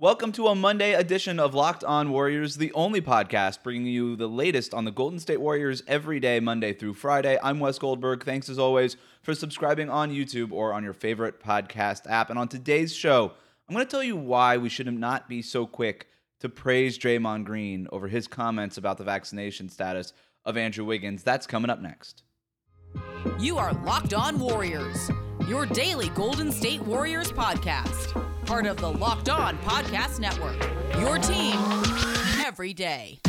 Welcome to a Monday edition of Locked On Warriors, the only podcast bringing you the latest on the Golden State Warriors every day, Monday through Friday. I'm Wes Goldberg. Thanks as always for subscribing on YouTube or on your favorite podcast app. And on today's show, I'm going to tell you why we should not be so quick to praise Draymond Green over his comments about the vaccination status of Andrew Wiggins. That's coming up next. You are Locked On Warriors, your daily Golden State Warriors podcast part of the Locked On Podcast Network. Your team every day.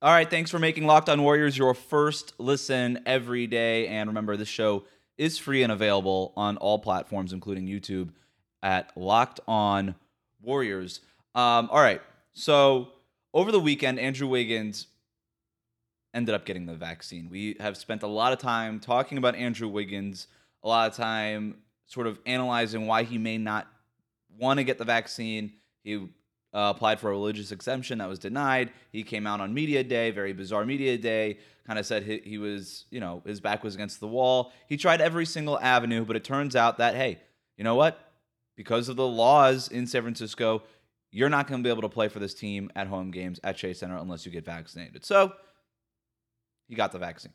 All right, thanks for making Locked On Warriors your first listen every day. And remember, this show is free and available on all platforms, including YouTube, at Locked On Warriors. Um, all right, so over the weekend, Andrew Wiggins ended up getting the vaccine. We have spent a lot of time talking about Andrew Wiggins, a lot of time sort of analyzing why he may not want to get the vaccine. He uh, applied for a religious exemption that was denied. He came out on media day, very bizarre media day, kind of said he, he, was, you know, his back was against the wall. He tried every single avenue, but it turns out that, hey, you know what? Because of the laws in San Francisco, you're not going to be able to play for this team at home games at Chase Center unless you get vaccinated. So he got the vaccine.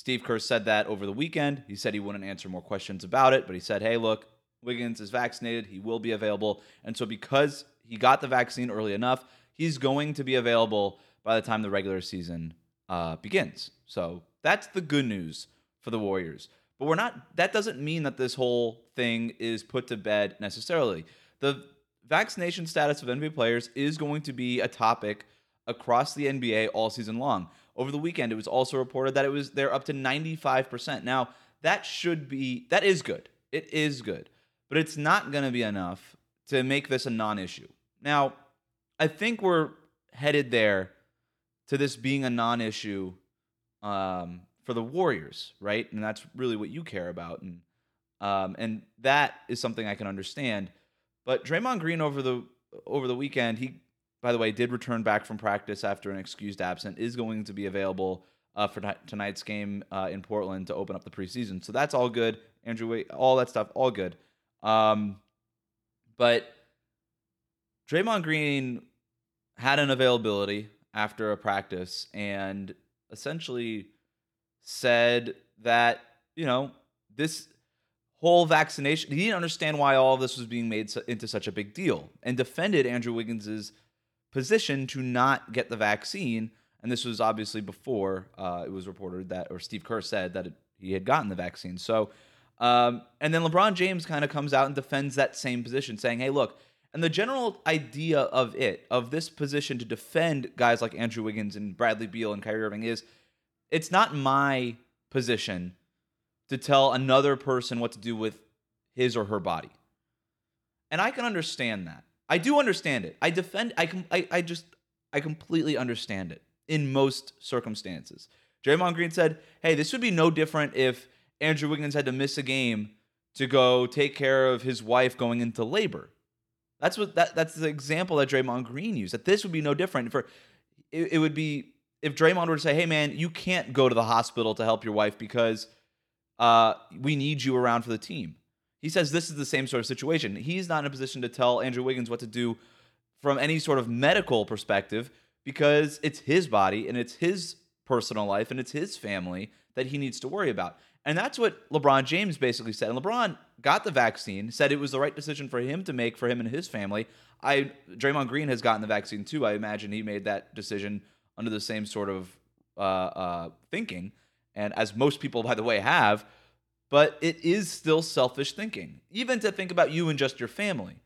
Steve Kerr said that over the weekend. He said he wouldn't answer more questions about it, but he said, hey, look, Wiggins is vaccinated. He will be available. And so, because he got the vaccine early enough, he's going to be available by the time the regular season uh, begins. So, that's the good news for the Warriors. But we're not, that doesn't mean that this whole thing is put to bed necessarily. The vaccination status of NBA players is going to be a topic across the NBA all season long. Over the weekend, it was also reported that it was they're up to 95%. Now, that should be that is good. It is good. But it's not going to be enough to make this a non-issue. Now, I think we're headed there to this being a non-issue um, for the Warriors, right? And that's really what you care about, and um, and that is something I can understand. But Draymond Green over the over the weekend, he by the way, did return back from practice after an excused absent, is going to be available uh, for t- tonight's game uh, in Portland to open up the preseason. So that's all good. Andrew, all that stuff, all good. Um, but Draymond Green had an availability after a practice and essentially said that, you know, this whole vaccination, he didn't understand why all this was being made into such a big deal and defended Andrew Wiggins's position to not get the vaccine. And this was obviously before uh, it was reported that, or Steve Kerr said that it, he had gotten the vaccine. So, um, and then LeBron James kind of comes out and defends that same position, saying, hey, look, and the general idea of it, of this position to defend guys like Andrew Wiggins and Bradley Beal and Kyrie Irving is it's not my position to tell another person what to do with his or her body. And I can understand that. I do understand it. I defend. I can. I, I just. I completely understand it in most circumstances. Draymond Green said, "Hey, this would be no different if Andrew Wiggins had to miss a game to go take care of his wife going into labor." That's what that that's the example that Draymond Green used. That this would be no different for it, it would be if Draymond were to say, "Hey, man, you can't go to the hospital to help your wife because uh, we need you around for the team." He says this is the same sort of situation. He's not in a position to tell Andrew Wiggins what to do from any sort of medical perspective because it's his body and it's his personal life and it's his family that he needs to worry about. And that's what LeBron James basically said. And LeBron got the vaccine, said it was the right decision for him to make for him and his family. I Draymond Green has gotten the vaccine too. I imagine he made that decision under the same sort of uh, uh, thinking, and as most people, by the way, have but it is still selfish thinking, even to think about you and just your family.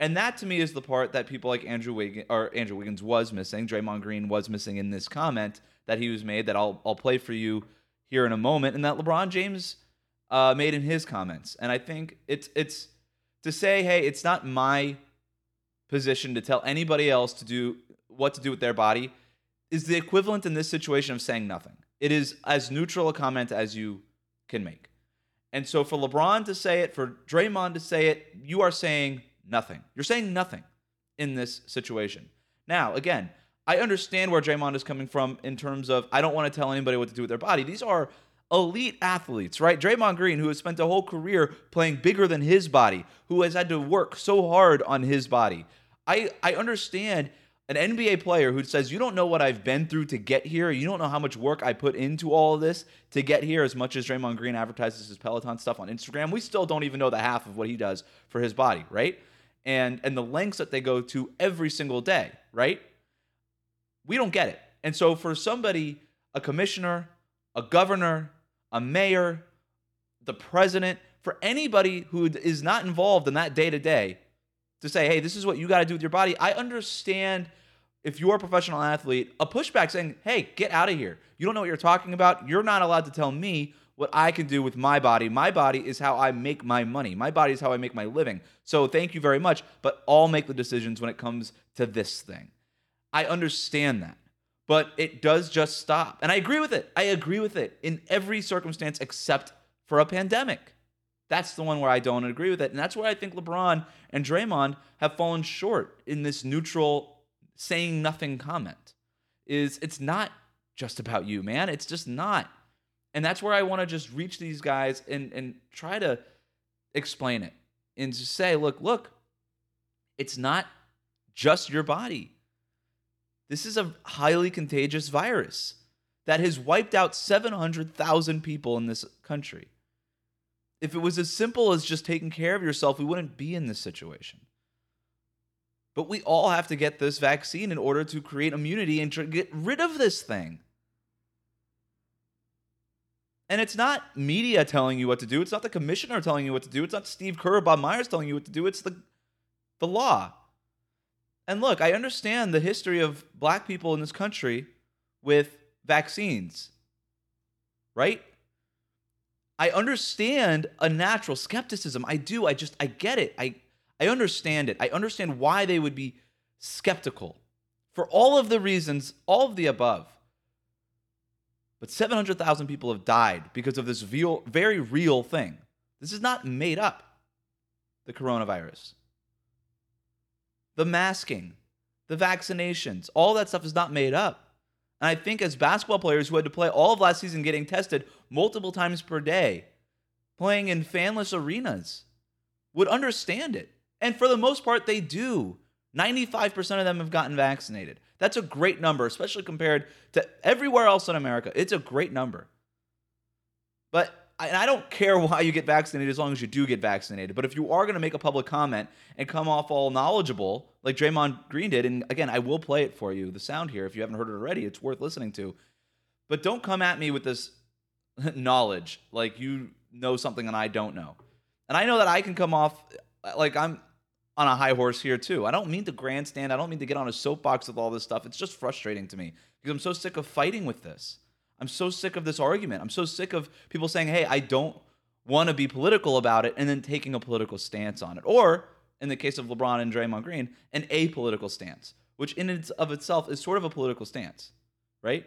And that to me is the part that people like Andrew Wiggins or Andrew Wiggins was missing, Draymond Green was missing in this comment that he was made that I'll I'll play for you here in a moment, and that LeBron James uh, made in his comments. And I think it's it's to say, hey, it's not my position to tell anybody else to do what to do with their body is the equivalent in this situation of saying nothing. It is as neutral a comment as you can make. And so for LeBron to say it, for Draymond to say it, you are saying nothing. You're saying nothing in this situation. Now, again, I understand where Draymond is coming from in terms of I don't want to tell anybody what to do with their body. These are elite athletes, right? Draymond Green, who has spent a whole career playing bigger than his body, who has had to work so hard on his body. I, I understand an NBA player who says, You don't know what I've been through to get here. You don't know how much work I put into all of this to get here, as much as Draymond Green advertises his Peloton stuff on Instagram. We still don't even know the half of what he does for his body, right? And, and the lengths that they go to every single day, right? We don't get it. And so for somebody, a commissioner, a governor, a mayor, the president, for anybody who is not involved in that day to day to say, hey, this is what you got to do with your body, I understand if you're a professional athlete, a pushback saying, hey, get out of here. You don't know what you're talking about. You're not allowed to tell me what I can do with my body. My body is how I make my money. My body is how I make my living. So thank you very much, but I'll make the decisions when it comes to this thing. I understand that but it does just stop. And I agree with it. I agree with it in every circumstance except for a pandemic. That's the one where I don't agree with it. And that's where I think LeBron and Draymond have fallen short in this neutral saying nothing comment. Is it's not just about you, man. It's just not. And that's where I want to just reach these guys and and try to explain it and to say, look, look, it's not just your body. This is a highly contagious virus that has wiped out 700,000 people in this country. If it was as simple as just taking care of yourself, we wouldn't be in this situation. But we all have to get this vaccine in order to create immunity and to get rid of this thing. And it's not media telling you what to do. It's not the commissioner telling you what to do. It's not Steve Kerr or Bob Myers telling you what to do. It's the, the law. And look, I understand the history of black people in this country with vaccines, right? I understand a natural skepticism. I do. I just, I get it. I, I understand it. I understand why they would be skeptical for all of the reasons, all of the above. But 700,000 people have died because of this very real thing. This is not made up, the coronavirus the masking, the vaccinations, all that stuff is not made up. And I think as basketball players who had to play all of last season getting tested multiple times per day, playing in fanless arenas, would understand it. And for the most part, they do. 95% of them have gotten vaccinated. That's a great number, especially compared to everywhere else in America. It's a great number. But and I don't care why you get vaccinated as long as you do get vaccinated. But if you are going to make a public comment and come off all knowledgeable, like Draymond Green did, and again, I will play it for you, the sound here, if you haven't heard it already, it's worth listening to. But don't come at me with this knowledge, like you know something and I don't know. And I know that I can come off like I'm on a high horse here too. I don't mean to grandstand. I don't mean to get on a soapbox with all this stuff. It's just frustrating to me because I'm so sick of fighting with this. I'm so sick of this argument. I'm so sick of people saying, hey, I don't want to be political about it and then taking a political stance on it. Or, in the case of LeBron and Draymond Green, an apolitical stance, which in and of itself is sort of a political stance, right?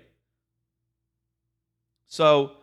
So,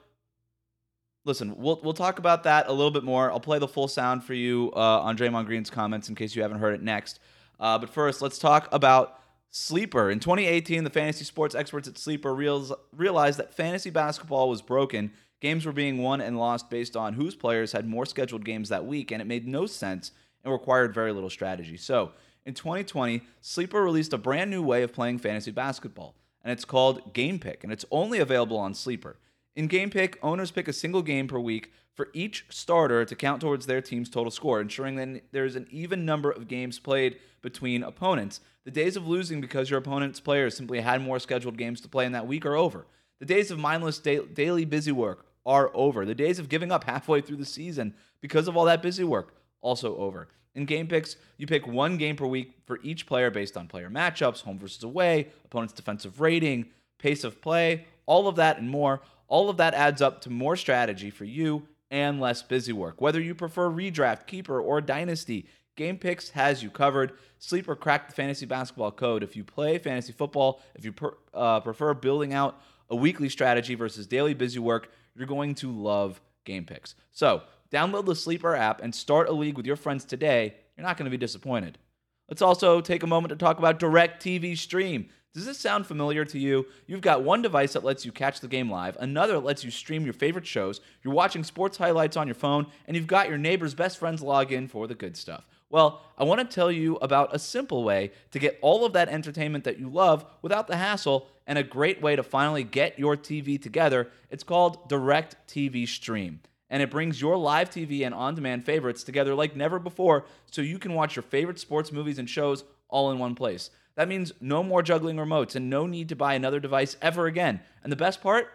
listen, we'll, we'll talk about that a little bit more. I'll play the full sound for you uh, on Draymond Green's comments in case you haven't heard it next. Uh, but first, let's talk about Sleeper. In 2018, the fantasy sports experts at Sleeper realized that fantasy basketball was broken. Games were being won and lost based on whose players had more scheduled games that week, and it made no sense and required very little strategy. So, in 2020, Sleeper released a brand new way of playing fantasy basketball, and it's called Game Pick, and it's only available on Sleeper. In Game Pick, owners pick a single game per week for each starter to count towards their team's total score, ensuring that there's an even number of games played between opponents. The days of losing because your opponent's players simply had more scheduled games to play in that week are over. The days of mindless da- daily busy work are over. The days of giving up halfway through the season because of all that busy work also over. In game picks, you pick one game per week for each player based on player matchups, home versus away, opponent's defensive rating, pace of play, all of that and more. All of that adds up to more strategy for you and less busy work. Whether you prefer redraft, keeper, or dynasty, Game Picks has you covered. Sleep or crack the fantasy basketball code. If you play fantasy football, if you per, uh, prefer building out a weekly strategy versus daily busy work, you're going to love Game Picks. So, download the Sleeper app and start a league with your friends today. You're not going to be disappointed. Let's also take a moment to talk about DirecTV Stream. Does this sound familiar to you? You've got one device that lets you catch the game live, another that lets you stream your favorite shows, you're watching sports highlights on your phone, and you've got your neighbor's best friends log in for the good stuff. Well, I want to tell you about a simple way to get all of that entertainment that you love without the hassle and a great way to finally get your TV together. It's called Direct TV Stream. And it brings your live TV and on demand favorites together like never before so you can watch your favorite sports movies and shows all in one place. That means no more juggling remotes and no need to buy another device ever again. And the best part?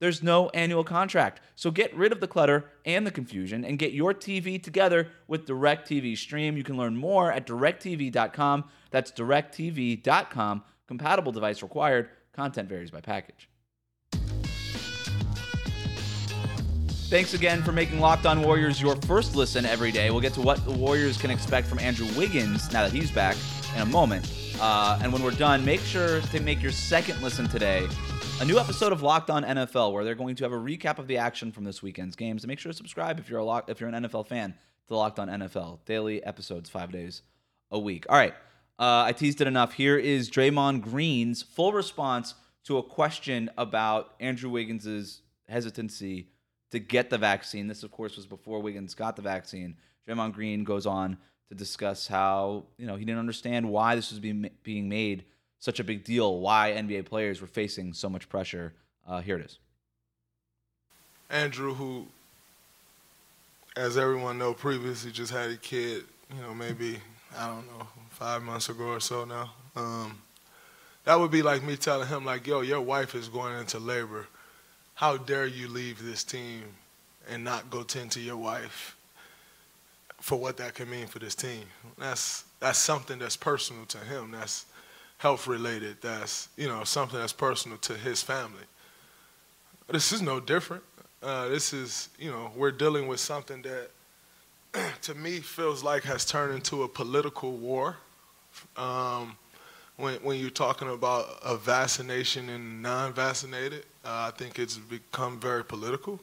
There's no annual contract. So get rid of the clutter and the confusion and get your TV together with DirecTV Stream. You can learn more at directv.com. That's directv.com. Compatible device required. Content varies by package. Thanks again for making Locked On Warriors your first listen every day. We'll get to what the Warriors can expect from Andrew Wiggins now that he's back in a moment. Uh, and when we're done, make sure to make your second listen today a new episode of Locked On NFL where they're going to have a recap of the action from this weekend's games. And make sure to subscribe if you're a lock, if you're an NFL fan to Locked On NFL daily episodes, five days a week. All right, uh, I teased it enough. Here is Draymond Green's full response to a question about Andrew Wiggins's hesitancy to get the vaccine. This, of course, was before Wiggins got the vaccine. Draymond Green goes on to discuss how you know he didn't understand why this was being being made such a big deal, why NBA players were facing so much pressure. Uh, here it is. Andrew, who, as everyone know, previously just had a kid, you know, maybe, I don't know, five months ago or so now. Um, that would be like me telling him, like, yo, your wife is going into labor. How dare you leave this team and not go tend to your wife for what that can mean for this team? That's, that's something that's personal to him. That's health related that's you know something that's personal to his family. This is no different. Uh, this is you know we're dealing with something that to me feels like has turned into a political war. Um, when, when you're talking about a vaccination and non-vaccinated uh, i think it's become very political.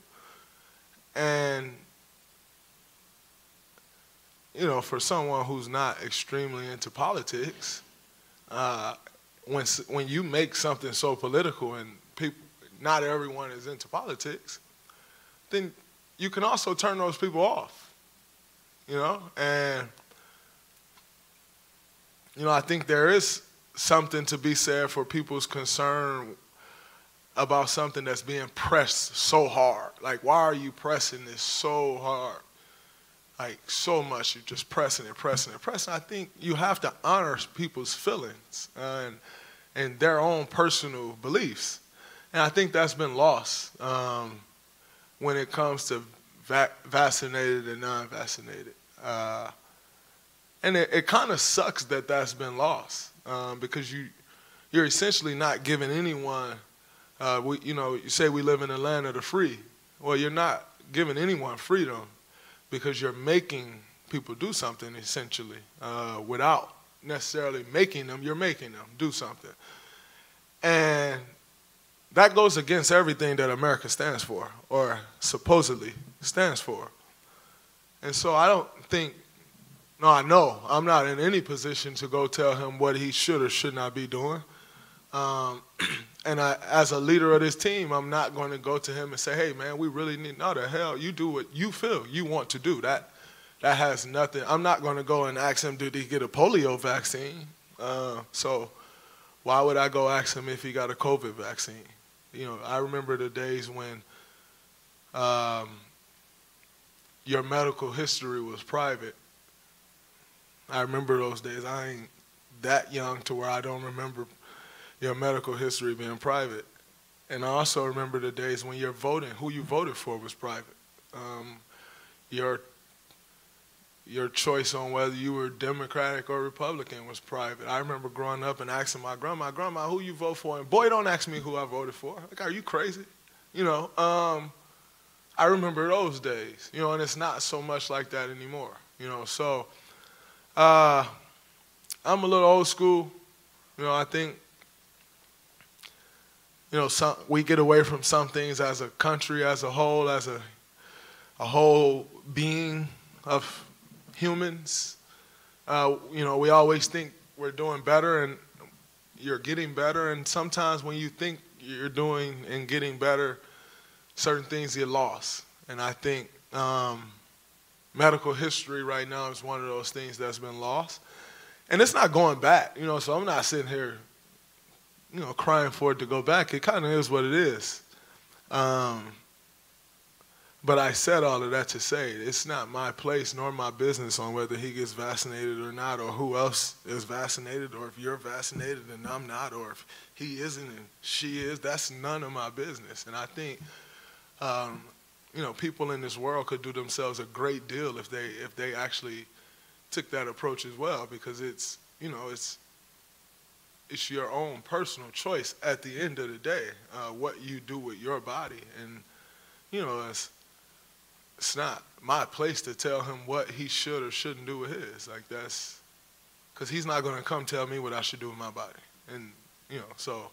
And you know for someone who's not extremely into politics uh, when when you make something so political and people, not everyone is into politics, then you can also turn those people off. You know, and you know I think there is something to be said for people's concern about something that's being pressed so hard. Like, why are you pressing this so hard? Like so much. You're just pressing and pressing and pressing. I think you have to honor people's feelings and and their own personal beliefs, and I think that's been lost um, when it comes to vac- vaccinated and non-vaccinated. Uh, and it, it kind of sucks that that's been lost um, because you you're essentially not giving anyone. Uh, we, you know, you say we live in the land of the free. Well, you're not giving anyone freedom because you're making people do something essentially uh, without necessarily making them, you're making them do something. And that goes against everything that America stands for or supposedly stands for. And so I don't think, no, I know I'm not in any position to go tell him what he should or should not be doing. Um, and I, as a leader of this team, I'm not going to go to him and say, "Hey, man, we really need." No, the hell, you do what you feel you want to do. That that has nothing. I'm not going to go and ask him, "Did he get a polio vaccine?" Uh, so, why would I go ask him if he got a COVID vaccine? You know, I remember the days when um, your medical history was private. I remember those days. I ain't that young to where I don't remember your medical history being private. And I also remember the days when you're voting, who you voted for was private. Um, your your choice on whether you were Democratic or Republican was private. I remember growing up and asking my grandma, "Grandma, who you vote for?" And boy, don't ask me who I voted for. Like, are you crazy? You know. Um, I remember those days. You know, and it's not so much like that anymore. You know, so uh, I'm a little old school. You know, I think you know, some, we get away from some things as a country, as a whole, as a, a whole being of humans. uh, you know, we always think we're doing better and you're getting better. And sometimes when you think you're doing and getting better, certain things get lost. And I think um, medical history right now is one of those things that's been lost. And it's not going back, you know, so I'm not sitting here, you know, crying for it to go back. It kind of is what it is. Um, but I said all of that to say it's not my place nor my business on whether he gets vaccinated or not, or who else is vaccinated, or if you're vaccinated and I'm not, or if he isn't and she is. That's none of my business. And I think, um, you know, people in this world could do themselves a great deal if they if they actually took that approach as well, because it's you know it's it's your own personal choice at the end of the day uh, what you do with your body and you know it's it's not my place to tell him what he should or shouldn't do with his. Like that's because he's not going to come tell me what I should do with my body. And you know, so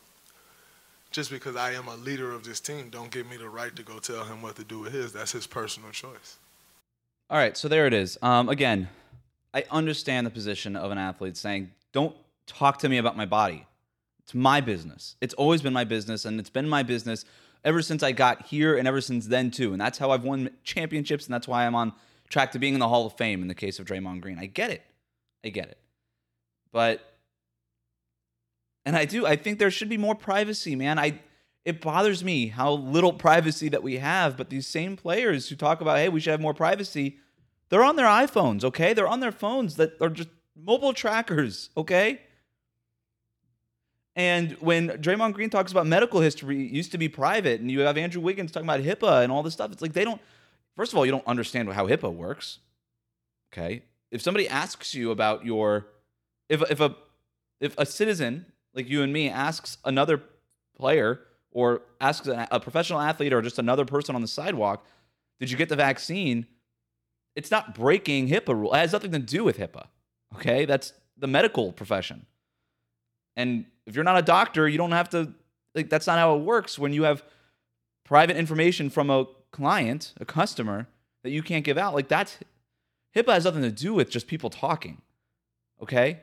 just because I am a leader of this team, don't give me the right to go tell him what to do with his. That's his personal choice. All right, so there it is. Um, again, I understand the position of an athlete saying, "Don't talk to me about my body. It's my business. It's always been my business, and it's been my business." ever since I got here and ever since then too. And that's how I've won championships and that's why I'm on track to being in the Hall of Fame in the case of Draymond Green. I get it. I get it. But and I do I think there should be more privacy, man. I it bothers me how little privacy that we have, but these same players who talk about, "Hey, we should have more privacy." They're on their iPhones, okay? They're on their phones that are just mobile trackers, okay? And when Draymond Green talks about medical history, it used to be private, and you have Andrew Wiggins talking about HIPAA and all this stuff. It's like they don't. First of all, you don't understand how HIPAA works. Okay, if somebody asks you about your, if if a if a citizen like you and me asks another player or asks a, a professional athlete or just another person on the sidewalk, did you get the vaccine? It's not breaking HIPAA rule. It has nothing to do with HIPAA. Okay, that's the medical profession. And if you're not a doctor, you don't have to like that's not how it works when you have private information from a client, a customer that you can't give out. Like that's HIPAA has nothing to do with just people talking. Okay?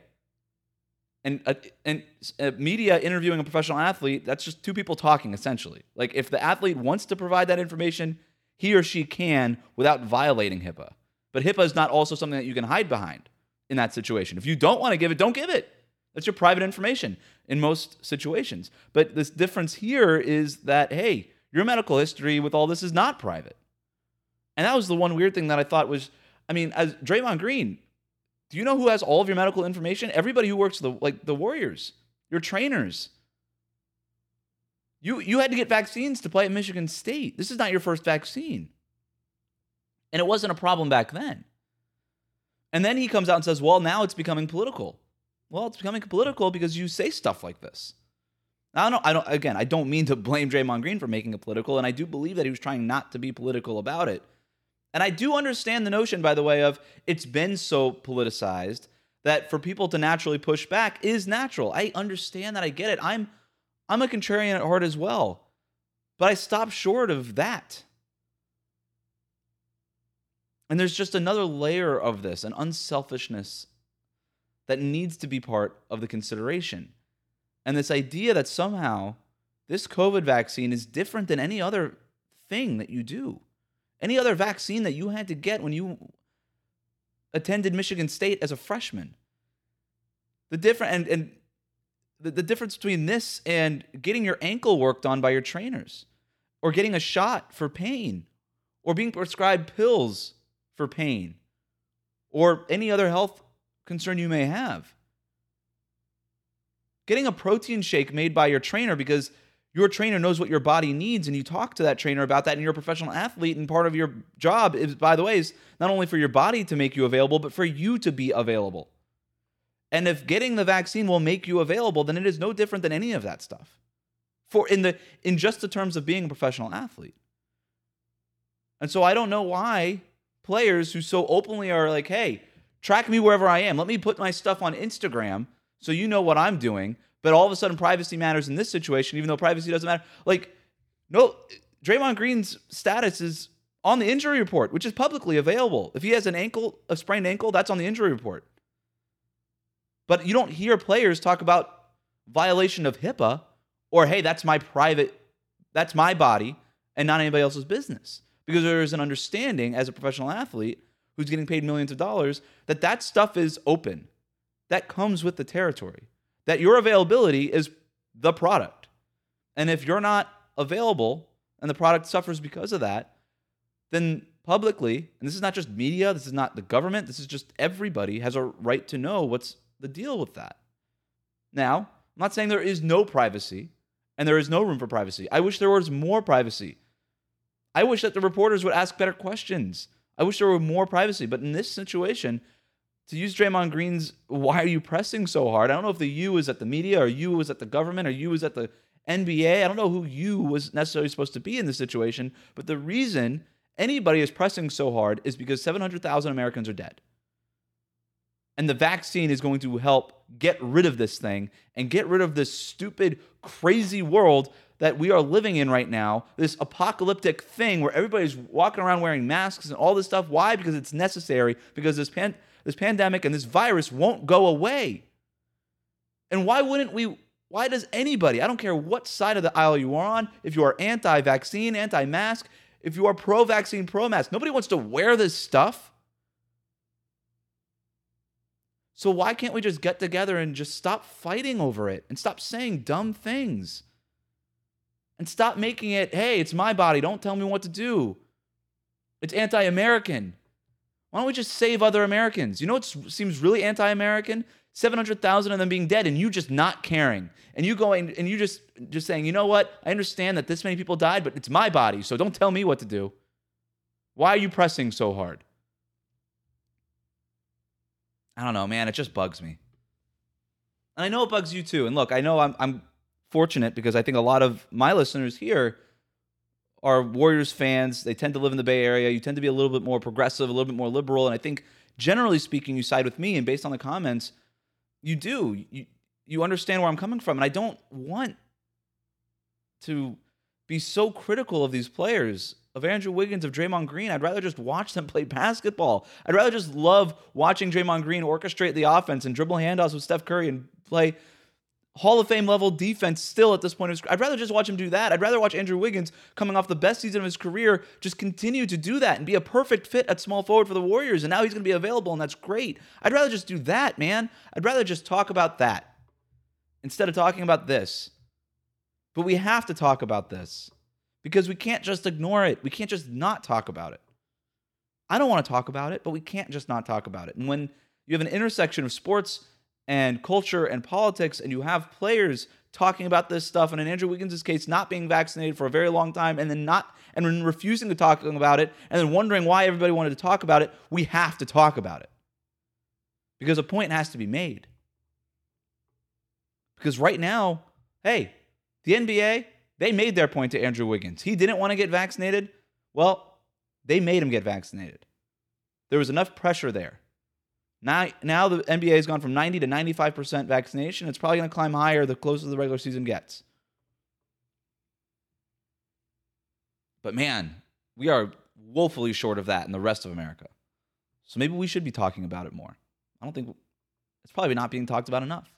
And uh, and uh, media interviewing a professional athlete, that's just two people talking essentially. Like if the athlete wants to provide that information, he or she can without violating HIPAA. But HIPAA is not also something that you can hide behind in that situation. If you don't want to give it, don't give it. That's your private information in most situations. But this difference here is that, hey, your medical history with all this is not private. And that was the one weird thing that I thought was, I mean, as Draymond Green, do you know who has all of your medical information? Everybody who works the like the Warriors, your trainers. You you had to get vaccines to play at Michigan State. This is not your first vaccine. And it wasn't a problem back then. And then he comes out and says, "Well, now it's becoming political." Well, it's becoming political because you say stuff like this. I don't I don't again, I don't mean to blame Draymond Green for making it political, and I do believe that he was trying not to be political about it. And I do understand the notion, by the way, of it's been so politicized that for people to naturally push back is natural. I understand that. I get it. I'm I'm a contrarian at heart as well. But I stop short of that. And there's just another layer of this, an unselfishness that needs to be part of the consideration. And this idea that somehow this COVID vaccine is different than any other thing that you do, any other vaccine that you had to get when you attended Michigan State as a freshman. The different and, and the, the difference between this and getting your ankle worked on by your trainers, or getting a shot for pain, or being prescribed pills for pain, or any other health concern you may have. Getting a protein shake made by your trainer because your trainer knows what your body needs and you talk to that trainer about that and you're a professional athlete and part of your job is by the way is not only for your body to make you available but for you to be available. And if getting the vaccine will make you available then it is no different than any of that stuff. For in the in just the terms of being a professional athlete. And so I don't know why players who so openly are like, "Hey, Track me wherever I am. Let me put my stuff on Instagram so you know what I'm doing. But all of a sudden, privacy matters in this situation, even though privacy doesn't matter. Like, no, Draymond Green's status is on the injury report, which is publicly available. If he has an ankle, a sprained ankle, that's on the injury report. But you don't hear players talk about violation of HIPAA or, hey, that's my private, that's my body and not anybody else's business. Because there is an understanding as a professional athlete who's getting paid millions of dollars that that stuff is open. That comes with the territory. That your availability is the product. And if you're not available and the product suffers because of that, then publicly, and this is not just media, this is not the government, this is just everybody has a right to know what's the deal with that. Now, I'm not saying there is no privacy and there is no room for privacy. I wish there was more privacy. I wish that the reporters would ask better questions. I wish there were more privacy. But in this situation, to use Draymond Green's, why are you pressing so hard? I don't know if the you is at the media or you is at the government or you is at the NBA. I don't know who you was necessarily supposed to be in this situation. But the reason anybody is pressing so hard is because 700,000 Americans are dead. And the vaccine is going to help get rid of this thing and get rid of this stupid, crazy world that we are living in right now, this apocalyptic thing where everybody's walking around wearing masks and all this stuff. Why? Because it's necessary, because this, pan- this pandemic and this virus won't go away. And why wouldn't we? Why does anybody, I don't care what side of the aisle you are on, if you are anti vaccine, anti mask, if you are pro vaccine, pro mask, nobody wants to wear this stuff. So why can't we just get together and just stop fighting over it and stop saying dumb things? And stop making it, hey, it's my body. Don't tell me what to do. It's anti American. Why don't we just save other Americans? You know what seems really anti American? 700,000 of them being dead and you just not caring. And you going and you just just saying, "You know what? I understand that this many people died, but it's my body, so don't tell me what to do." Why are you pressing so hard? I don't know, man, it just bugs me. And I know it bugs you too. And look, I know I'm I'm fortunate because I think a lot of my listeners here are Warriors fans. They tend to live in the Bay Area. You tend to be a little bit more progressive, a little bit more liberal, and I think generally speaking, you side with me. And based on the comments, you do. You you understand where I'm coming from, and I don't want to be so critical of these players, of Andrew Wiggins, of Draymond Green. I'd rather just watch them play basketball. I'd rather just love watching Draymond Green orchestrate the offense and dribble handoffs with Steph Curry and play Hall of Fame level defense still at this point. I'd rather just watch him do that. I'd rather watch Andrew Wiggins coming off the best season of his career just continue to do that and be a perfect fit at small forward for the Warriors. And now he's going to be available, and that's great. I'd rather just do that, man. I'd rather just talk about that instead of talking about this. But we have to talk about this because we can't just ignore it. We can't just not talk about it. I don't want to talk about it, but we can't just not talk about it. And when you have an intersection of sports, and culture and politics, and you have players talking about this stuff, and in Andrew Wiggins' case, not being vaccinated for a very long time, and then not and refusing to talk about it, and then wondering why everybody wanted to talk about it, we have to talk about it. Because a point has to be made. Because right now, hey, the NBA, they made their point to Andrew Wiggins. He didn't want to get vaccinated. Well, they made him get vaccinated. There was enough pressure there. Now, now the NBA has gone from 90 to 95% vaccination. It's probably going to climb higher the closer the regular season gets. But man, we are woefully short of that in the rest of America. So maybe we should be talking about it more. I don't think it's probably not being talked about enough.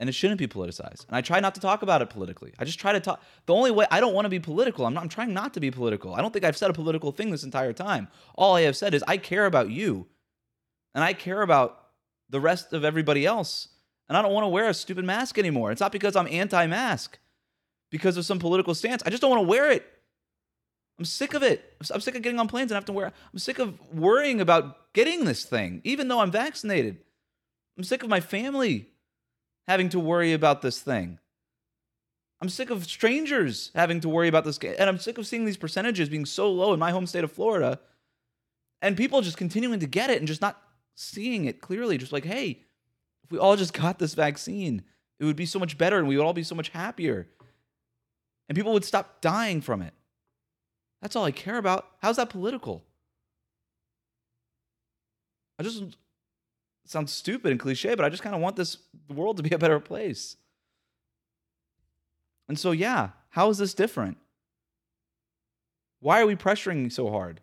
And it shouldn't be politicized. And I try not to talk about it politically. I just try to talk. The only way I don't want to be political. I'm not I'm trying not to be political. I don't think I've said a political thing this entire time. All I have said is I care about you and I care about the rest of everybody else. And I don't want to wear a stupid mask anymore. It's not because I'm anti mask, because of some political stance. I just don't want to wear it. I'm sick of it. I'm sick of getting on planes and have to wear. I'm sick of worrying about getting this thing, even though I'm vaccinated. I'm sick of my family having to worry about this thing. I'm sick of strangers having to worry about this. And I'm sick of seeing these percentages being so low in my home state of Florida and people just continuing to get it and just not seeing it clearly, just like, hey, if we all just got this vaccine, it would be so much better and we would all be so much happier. And people would stop dying from it. That's all I care about. How's that political? I just sounds stupid and cliche, but I just kind of want this world to be a better place. And so, yeah, how is this different? Why are we pressuring so hard?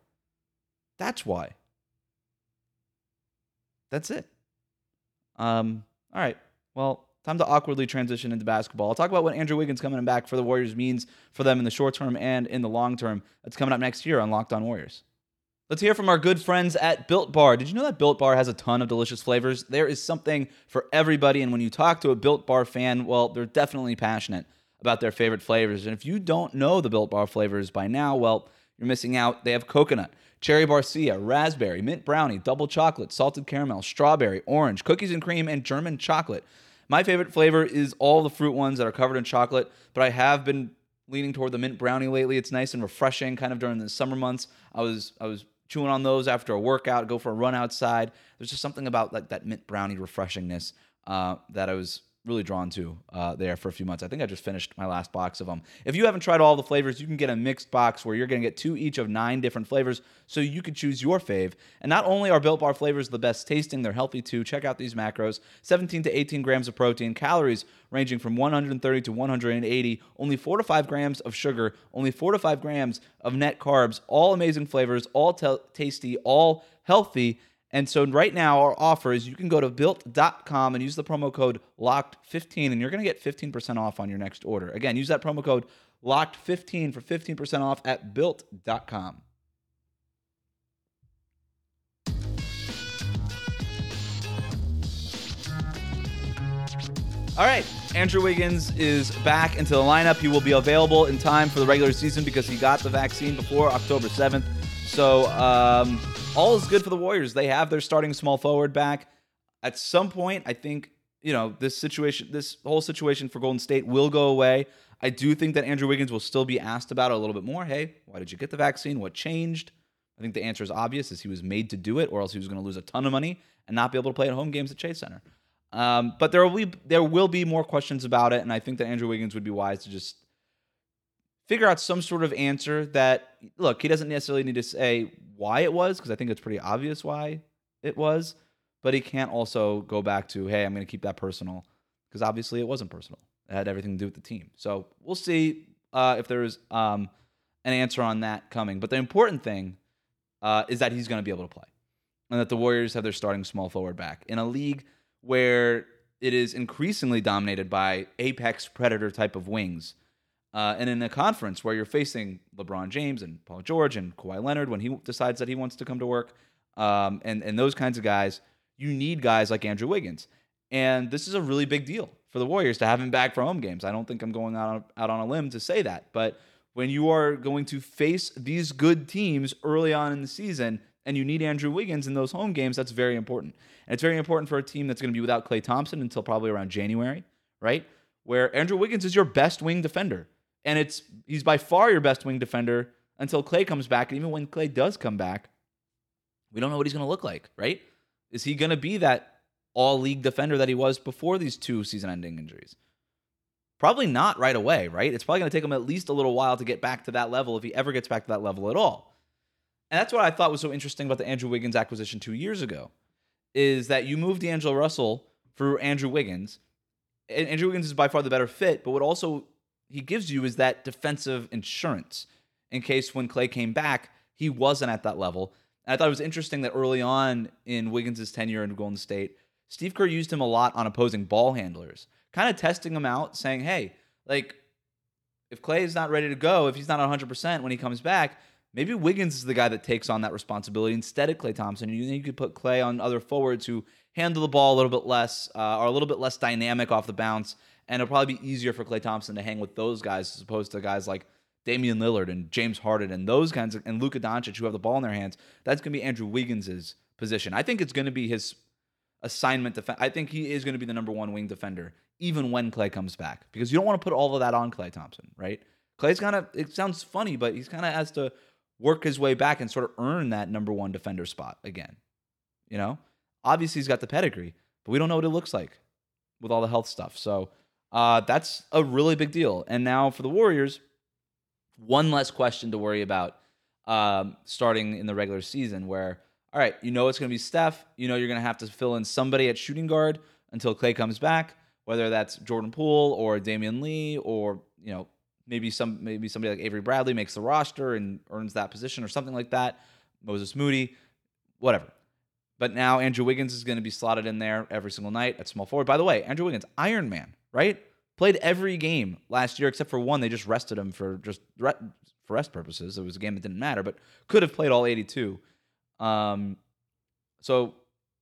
That's why. That's it. Um, all right. Well, time to awkwardly transition into basketball. I'll talk about what Andrew Wiggins coming back for the Warriors means for them in the short term and in the long term. That's coming up next year on Locked On Warriors. Let's hear from our good friends at Built Bar. Did you know that Built Bar has a ton of delicious flavors? There is something for everybody. And when you talk to a Built Bar fan, well, they're definitely passionate about their favorite flavors. And if you don't know the Built Bar flavors by now, well, you're missing out. They have coconut, cherry barcia, raspberry, mint brownie, double chocolate, salted caramel, strawberry, orange, cookies and cream, and German chocolate. My favorite flavor is all the fruit ones that are covered in chocolate, but I have been leaning toward the mint brownie lately. It's nice and refreshing, kind of during the summer months. I was I was chewing on those after a workout, go for a run outside. There's just something about like that mint brownie refreshingness uh, that I was really drawn to uh, there for a few months. I think I just finished my last box of them. If you haven't tried all the flavors, you can get a mixed box where you're going to get two each of nine different flavors, so you can choose your fave. And not only are Built Bar flavors the best tasting, they're healthy too. Check out these macros: 17 to 18 grams of protein, calories ranging from 130 to 180, only four to five grams of sugar, only four to five grams of net carbs. All amazing flavors, all t- tasty, all healthy. And so right now our offer is you can go to built.com and use the promo code locked15 and you're going to get 15% off on your next order. Again, use that promo code locked15 for 15% off at built.com. All right, Andrew Wiggins is back into the lineup. He will be available in time for the regular season because he got the vaccine before October 7th. So, um, all is good for the Warriors. They have their starting small forward back. At some point, I think you know this situation, this whole situation for Golden State will go away. I do think that Andrew Wiggins will still be asked about it a little bit more. Hey, why did you get the vaccine? What changed? I think the answer is obvious: is he was made to do it, or else he was going to lose a ton of money and not be able to play at home games at Chase Center. Um, but there will be there will be more questions about it, and I think that Andrew Wiggins would be wise to just figure out some sort of answer that look he doesn't necessarily need to say why it was because I think it's pretty obvious why it was, but he can't also go back to hey I'm going to keep that personal because obviously it wasn't personal. It had everything to do with the team. So we'll see uh, if there's um, an answer on that coming. But the important thing uh, is that he's going to be able to play, and that the Warriors have their starting small forward back in a league where it is increasingly dominated by apex predator type of wings. Uh, and in a conference where you're facing LeBron James and Paul George and Kawhi Leonard when he decides that he wants to come to work, um, and and those kinds of guys, you need guys like Andrew Wiggins, and this is a really big deal for the Warriors to have him back for home games. I don't think I'm going out out on a limb to say that, but when you are going to face these good teams early on in the season, and you need Andrew Wiggins in those home games, that's very important. And it's very important for a team that's going to be without Klay Thompson until probably around January, right? Where Andrew Wiggins is your best wing defender and it's he's by far your best wing defender until Klay comes back. And even when Klay does come back, we don't know what he's going to look like, right? Is he going to be that all league defender that he was before these two season ending injuries? Probably not right away, right? It's probably going to take him at least a little while to get back to that level if he ever gets back to that level at all. And that's what I thought was so interesting about the Andrew Wiggins acquisition two years ago is that you moved D'Angelo Russell for Andrew Wiggins. And Andrew Wiggins is by far the better fit, but what also he gives you is that defensive insurance in case when Klay came back, he wasn't at that level. And I thought it was interesting that early on in Wiggins' tenure in Golden State, Steve Kerr used him a lot on opposing ball handlers, kind of testing him out, saying, hey, like, if Klay is not ready to go, if he's not 100% when he comes back, maybe Wiggins is the guy that takes on that responsibility instead of Klay Thompson. You, you could put Klay on other forwards who handle the ball a little bit less, uh, are a little bit less dynamic off the bounce, and it'll probably be easier for Klay Thompson to hang with those guys as opposed to guys like Damian Lillard and James Harden and those kinds of and Luka Doncic who have the ball in their hands. That's going to be Andrew Wiggins's position. I think it's going to be his assignment defense. I think he is going to be the number one wing defender even when Klay comes back because you don't want to put all of that on Klay Thompson, right? Klay's kind of it sounds funny, but he's kind of has to work his way back and sort of earn that number one defender spot again. You know, obviously he's got the pedigree, but we don't know what it looks like with all the health stuff. So uh, that's a really big deal. And now for the Warriors, one less question to worry about um, starting in the regular season. Where all right, you know it's going to be Steph. You know you're going to have to fill in somebody at shooting guard until Klay comes back, whether that's Jordan Poole or Damion Lee or you know maybe some maybe somebody like Avery Bradley makes the roster and earns that position or something like that. Moses Moody, whatever. But now Andrew Wiggins is going to be slotted in there every single night at small forward. By the way, Andrew Wiggins, Iron Man, right? Played every game last year except for one. They just rested him for just for rest purposes. It was a game that didn't matter, but could have played all 82. Um, so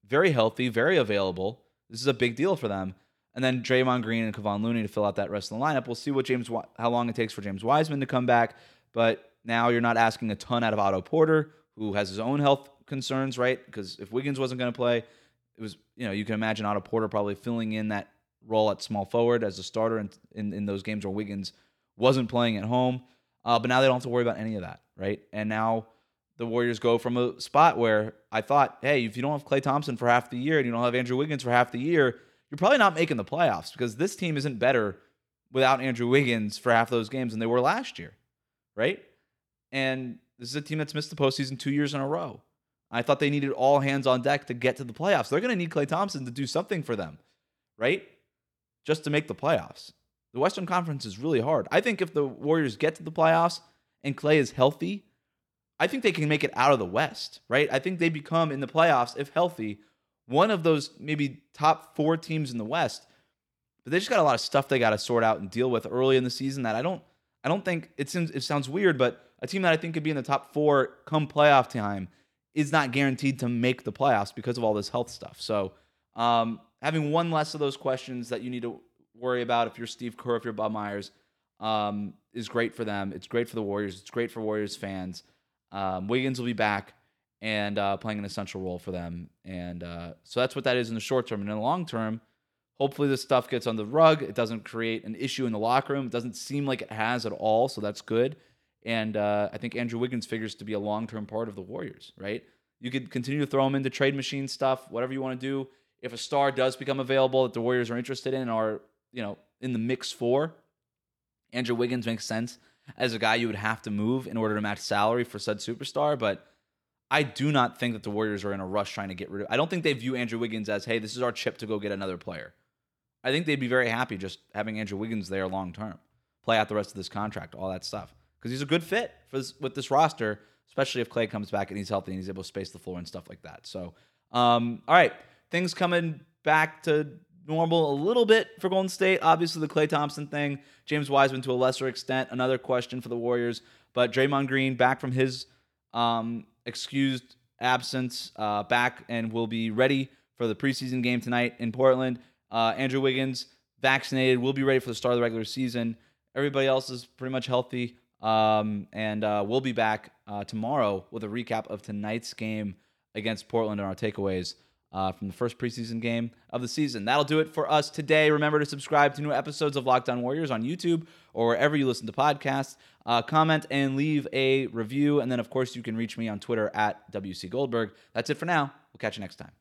very healthy, very available. This is a big deal for them. And then Draymond Green and Kevon Looney to fill out that rest of the lineup. We'll see what James how long it takes for James Wiseman to come back. But now you're not asking a ton out of Otto Porter, who has his own health concerns, right? Because if Wiggins wasn't going to play, it was you know you can imagine Otto Porter probably filling in that role at small forward as a starter in in, in those games where Wiggins wasn't playing at home. Uh, but now they don't have to worry about any of that, right? And now the Warriors go from a spot where I thought, hey, if you don't have Klay Thompson for half the year and you don't have Andrew Wiggins for half the year, you're probably not making the playoffs because this team isn't better without Andrew Wiggins for half those games than they were last year, right? And this is a team that's missed the postseason two years in a row. I thought they needed all hands on deck to get to the playoffs. They're going to need Klay Thompson to do something for them, right? Just to make the playoffs. The Western Conference is really hard. I think if the Warriors get to the playoffs and Klay is healthy, I think they can make it out of the West, right? I think they become in the playoffs, if healthy, one of those maybe top four teams in the West. But they just got a lot of stuff they got to sort out and deal with early in the season that I don't I don't think it seems it sounds weird, but a team that I think could be in the top four come playoff time is not guaranteed to make the playoffs because of all this health stuff. So um, having one less of those questions that you need to worry about if you're Steve Kerr, if you're Bob Myers, um, is great for them. It's great for the Warriors. It's great for Warriors fans. Um, Wiggins will be back and uh, playing an essential role for them. And uh, so that's what that is in the short term. And in the long term, hopefully this stuff gets on the rug. It doesn't create an issue in the locker room. It doesn't seem like it has at all. So that's good. And uh, I think Andrew Wiggins figures to be a long term part of the Warriors, right? You could continue to throw him into trade machine stuff, whatever you want to do. If a star does become available that the Warriors are interested in or, you know, in the mix for, Andrew Wiggins makes sense as a guy you would have to move in order to match salary for said superstar. But I do not think that the Warriors are in a rush trying to get rid of. I don't think they view Andrew Wiggins as, hey, this is our chip to go get another player. I think they'd be very happy just having Andrew Wiggins there long term, play out the rest of this contract, all that stuff because he's a good fit for this, with this roster, especially if Klay comes back and he's healthy and he's able to space the floor and stuff like that. So, um, all right, things coming back to normal a little bit for Golden State. Obviously, the Klay Thompson thing, James Wiseman to a lesser extent, another question for the Warriors. But Draymond Green back from his um, excused absence, uh, back and will be ready for the preseason game tonight in Portland. Uh, Andrew Wiggins vaccinated, will be ready for the start of the regular season. Everybody else is pretty much healthy. Um, and uh, we'll be back uh, tomorrow with a recap of tonight's game against Portland and our takeaways uh, from the first preseason game of the season. That'll do it for us today. Remember to subscribe to new episodes of Locked On Warriors on YouTube or wherever you listen to podcasts. Uh, comment and leave a review. And then, of course, you can reach me on Twitter at WC Goldberg. That's it for now. We'll catch you next time.